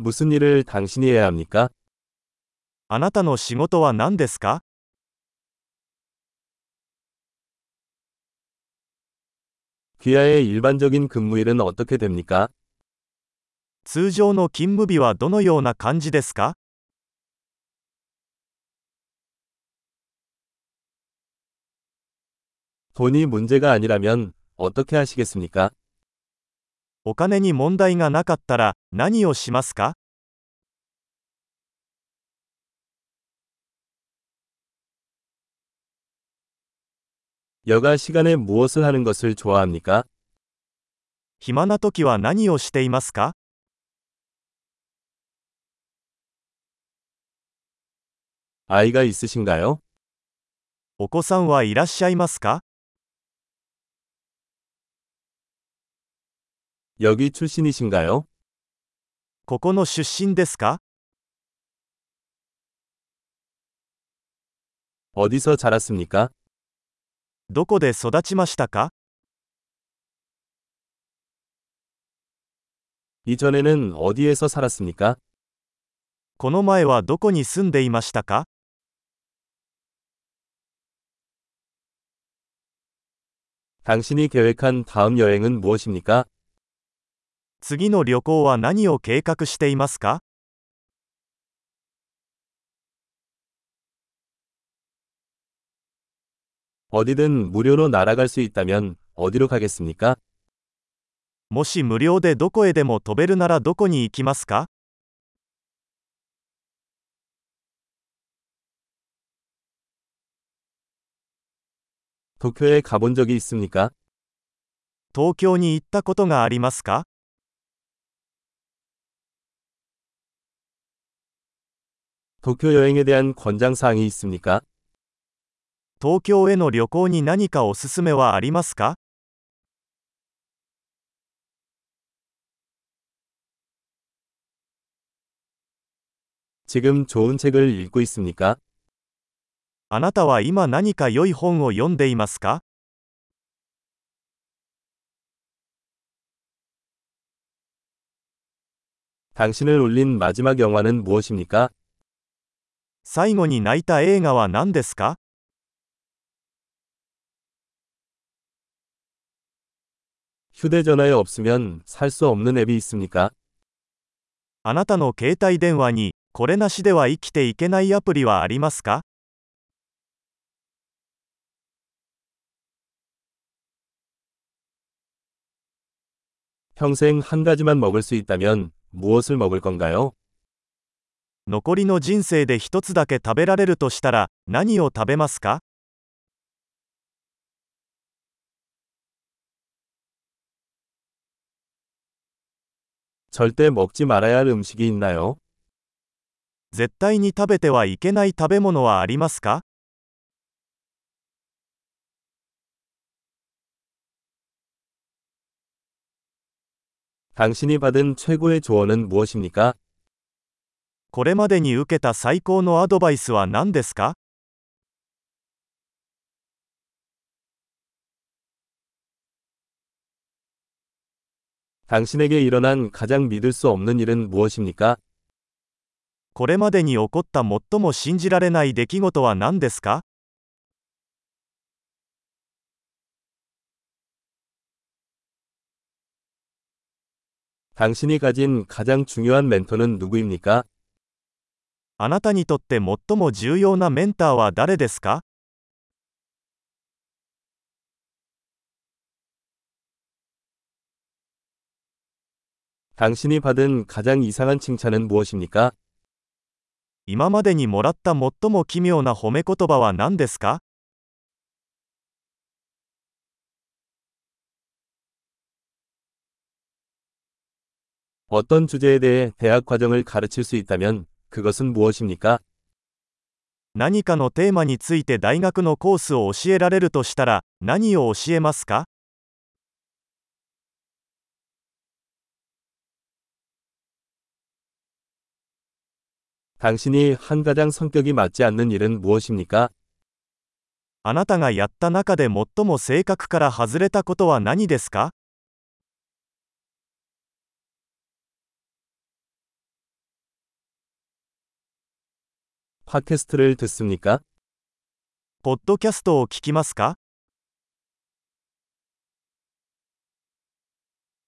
무슨 일을 당신이 해야 합니까? あなたの仕事は何ですか 귀하의 일반적인 근무일은 어떻게 됩니까? 通常の勤務日はどのような感じですか 돈이 문제가 아니라면 어떻게 하시겠습니까? お金に問題がなかったら何をしますか 여가 시간에 무엇을 하는 것을 좋아합니까? 暇な時は何をしていますか 아이가 있으신가요? お子さんはいらっしゃいますか 여기 출신이신가요? ここの出身ですか 어디서 자랐습니까? どこで育ちましたか 이전에는 어디에서 살았습니까? この前はどこに住んでいましたか 당신이 계획한 다음 여행은 무엇입니까? 次の旅行は何を計画していますか 어디든 무료로 날아갈 수 있다면 어디로 가겠습니까? もし無料でどこへでも飛べるならどこに行きますか 도쿄에 가본 적이 있습니까? 東京に行ったことがありますか 도쿄 여행에 대한 권장사항이 있습니까? 東京への旅行に何かおすすめはありますか 지금 좋은 책을 읽고 있습니까? あなたは今何か良い本を読んでいますか 당신을 울린 마지막 영화는 무엇입니까? 最後に泣いた映画は何ですか 휴대전화에 없으면 살 수 없는 앱이 있습니까? あなたの携帯電話にこれなしでは生きていけないアプリはありますか 평생 한 가지만 먹을 수 있다면 무엇을 먹을 건가요? 残りの人生で一つだけ食べられるとしたら何を食べますか 절대 먹지 말아야 할 음식이 있나요? 絶対に食べてはいけない食べ物はありますか 당신이 받은 최고의 조언은 무엇입니까? これまでに受けた最高のアドバイスは何ですか 당신에게 일어난 가장 믿을 수 없는 일은 무엇입니까? これまでに起こった最も信じられない出来事は何ですか 당신이 가진 가장 중요한 멘토는 누구입니까? あなたにとって最も重要なメンターは誰ですか 당신이 받은 가장 이상한 칭찬은 무엇입니까? 今までにもらった最も奇妙な褒め言葉は何ですか 어떤 주제에 대해 대학 과정을 가르칠 수 있다면 그것은 무엇입니까? 何かのテーマについて大学のコースを教えられるとしたら何を教えますか 당신이 한 가장 성격이 맞지 않는 일은 무엇입니까? あなたがやった中で最も性格から外れたことは何ですか 팟캐스트를 듣습니까? ポッドキャストを聞きますか